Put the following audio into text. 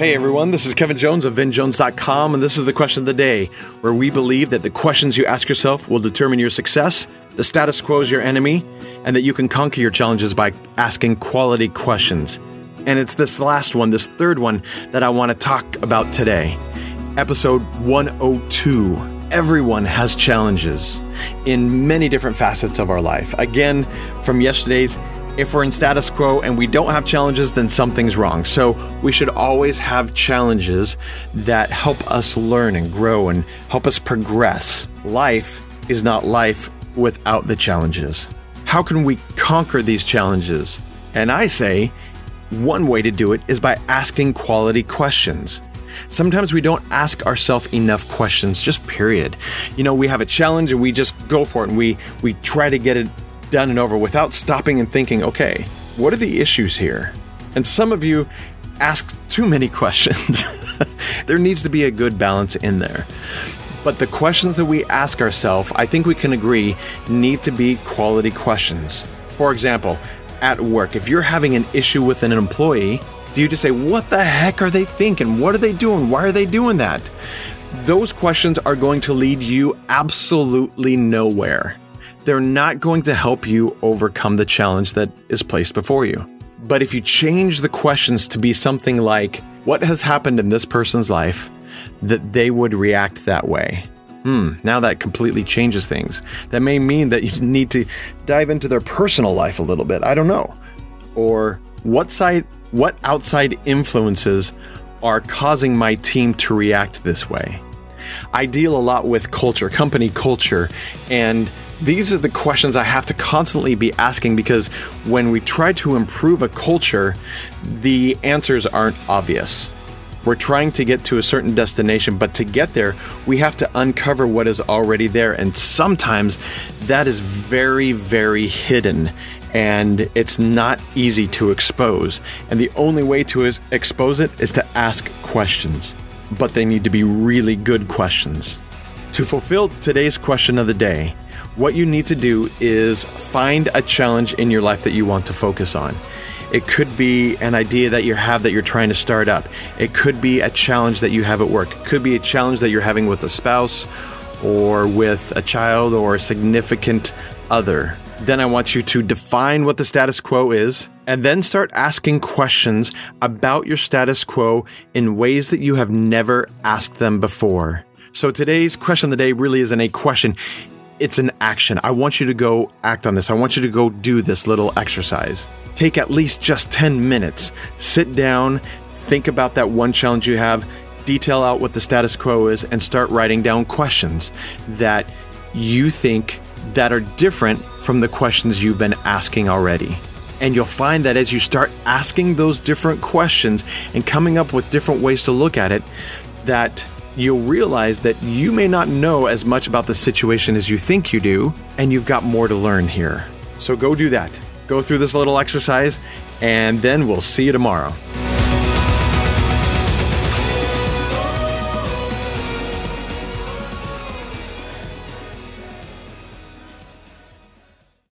Hey everyone, this is Kevin Jones of VinJones.com, and this is the question of the day, where we believe that the questions you ask yourself will determine your success, the status quo is your enemy, and that you can conquer your challenges by asking quality questions. And it's this last one, this third one, that I want to talk about today. Episode 102. Everyone has challenges in many different facets of our life. Again, from yesterday's if we're in status quo and we don't have challenges, then something's wrong. So we should always have challenges that help us learn and grow and help us progress. Life is not life without the challenges. How can we conquer these challenges? And I say one way to do it is by asking quality questions. Sometimes we don't ask ourselves enough questions, just period. You know, we have a challenge and we just go for it and we, we try to get it done and over without stopping and thinking, okay, what are the issues here? And some of you ask too many questions. there needs to be a good balance in there. But the questions that we ask ourselves, I think we can agree, need to be quality questions. For example, at work, if you're having an issue with an employee, do you just say, What the heck are they thinking? What are they doing? Why are they doing that? Those questions are going to lead you absolutely nowhere they're not going to help you overcome the challenge that is placed before you. But if you change the questions to be something like, what has happened in this person's life that they would react that way? Hmm, now that completely changes things. That may mean that you need to dive into their personal life a little bit. I don't know. Or what side what outside influences are causing my team to react this way? I deal a lot with culture, company culture, and these are the questions I have to constantly be asking because when we try to improve a culture, the answers aren't obvious. We're trying to get to a certain destination, but to get there, we have to uncover what is already there. And sometimes that is very, very hidden and it's not easy to expose. And the only way to expose it is to ask questions, but they need to be really good questions. To fulfill today's question of the day, what you need to do is find a challenge in your life that you want to focus on. It could be an idea that you have that you're trying to start up. It could be a challenge that you have at work. It could be a challenge that you're having with a spouse or with a child or a significant other. Then I want you to define what the status quo is and then start asking questions about your status quo in ways that you have never asked them before. So today's question of the day really isn't a question it's an action. I want you to go act on this. I want you to go do this little exercise. Take at least just 10 minutes. Sit down, think about that one challenge you have, detail out what the status quo is, and start writing down questions that you think that are different from the questions you've been asking already. And you'll find that as you start asking those different questions and coming up with different ways to look at it, that you'll realize that you may not know as much about the situation as you think you do, and you've got more to learn here. So go do that. Go through this little exercise, and then we'll see you tomorrow.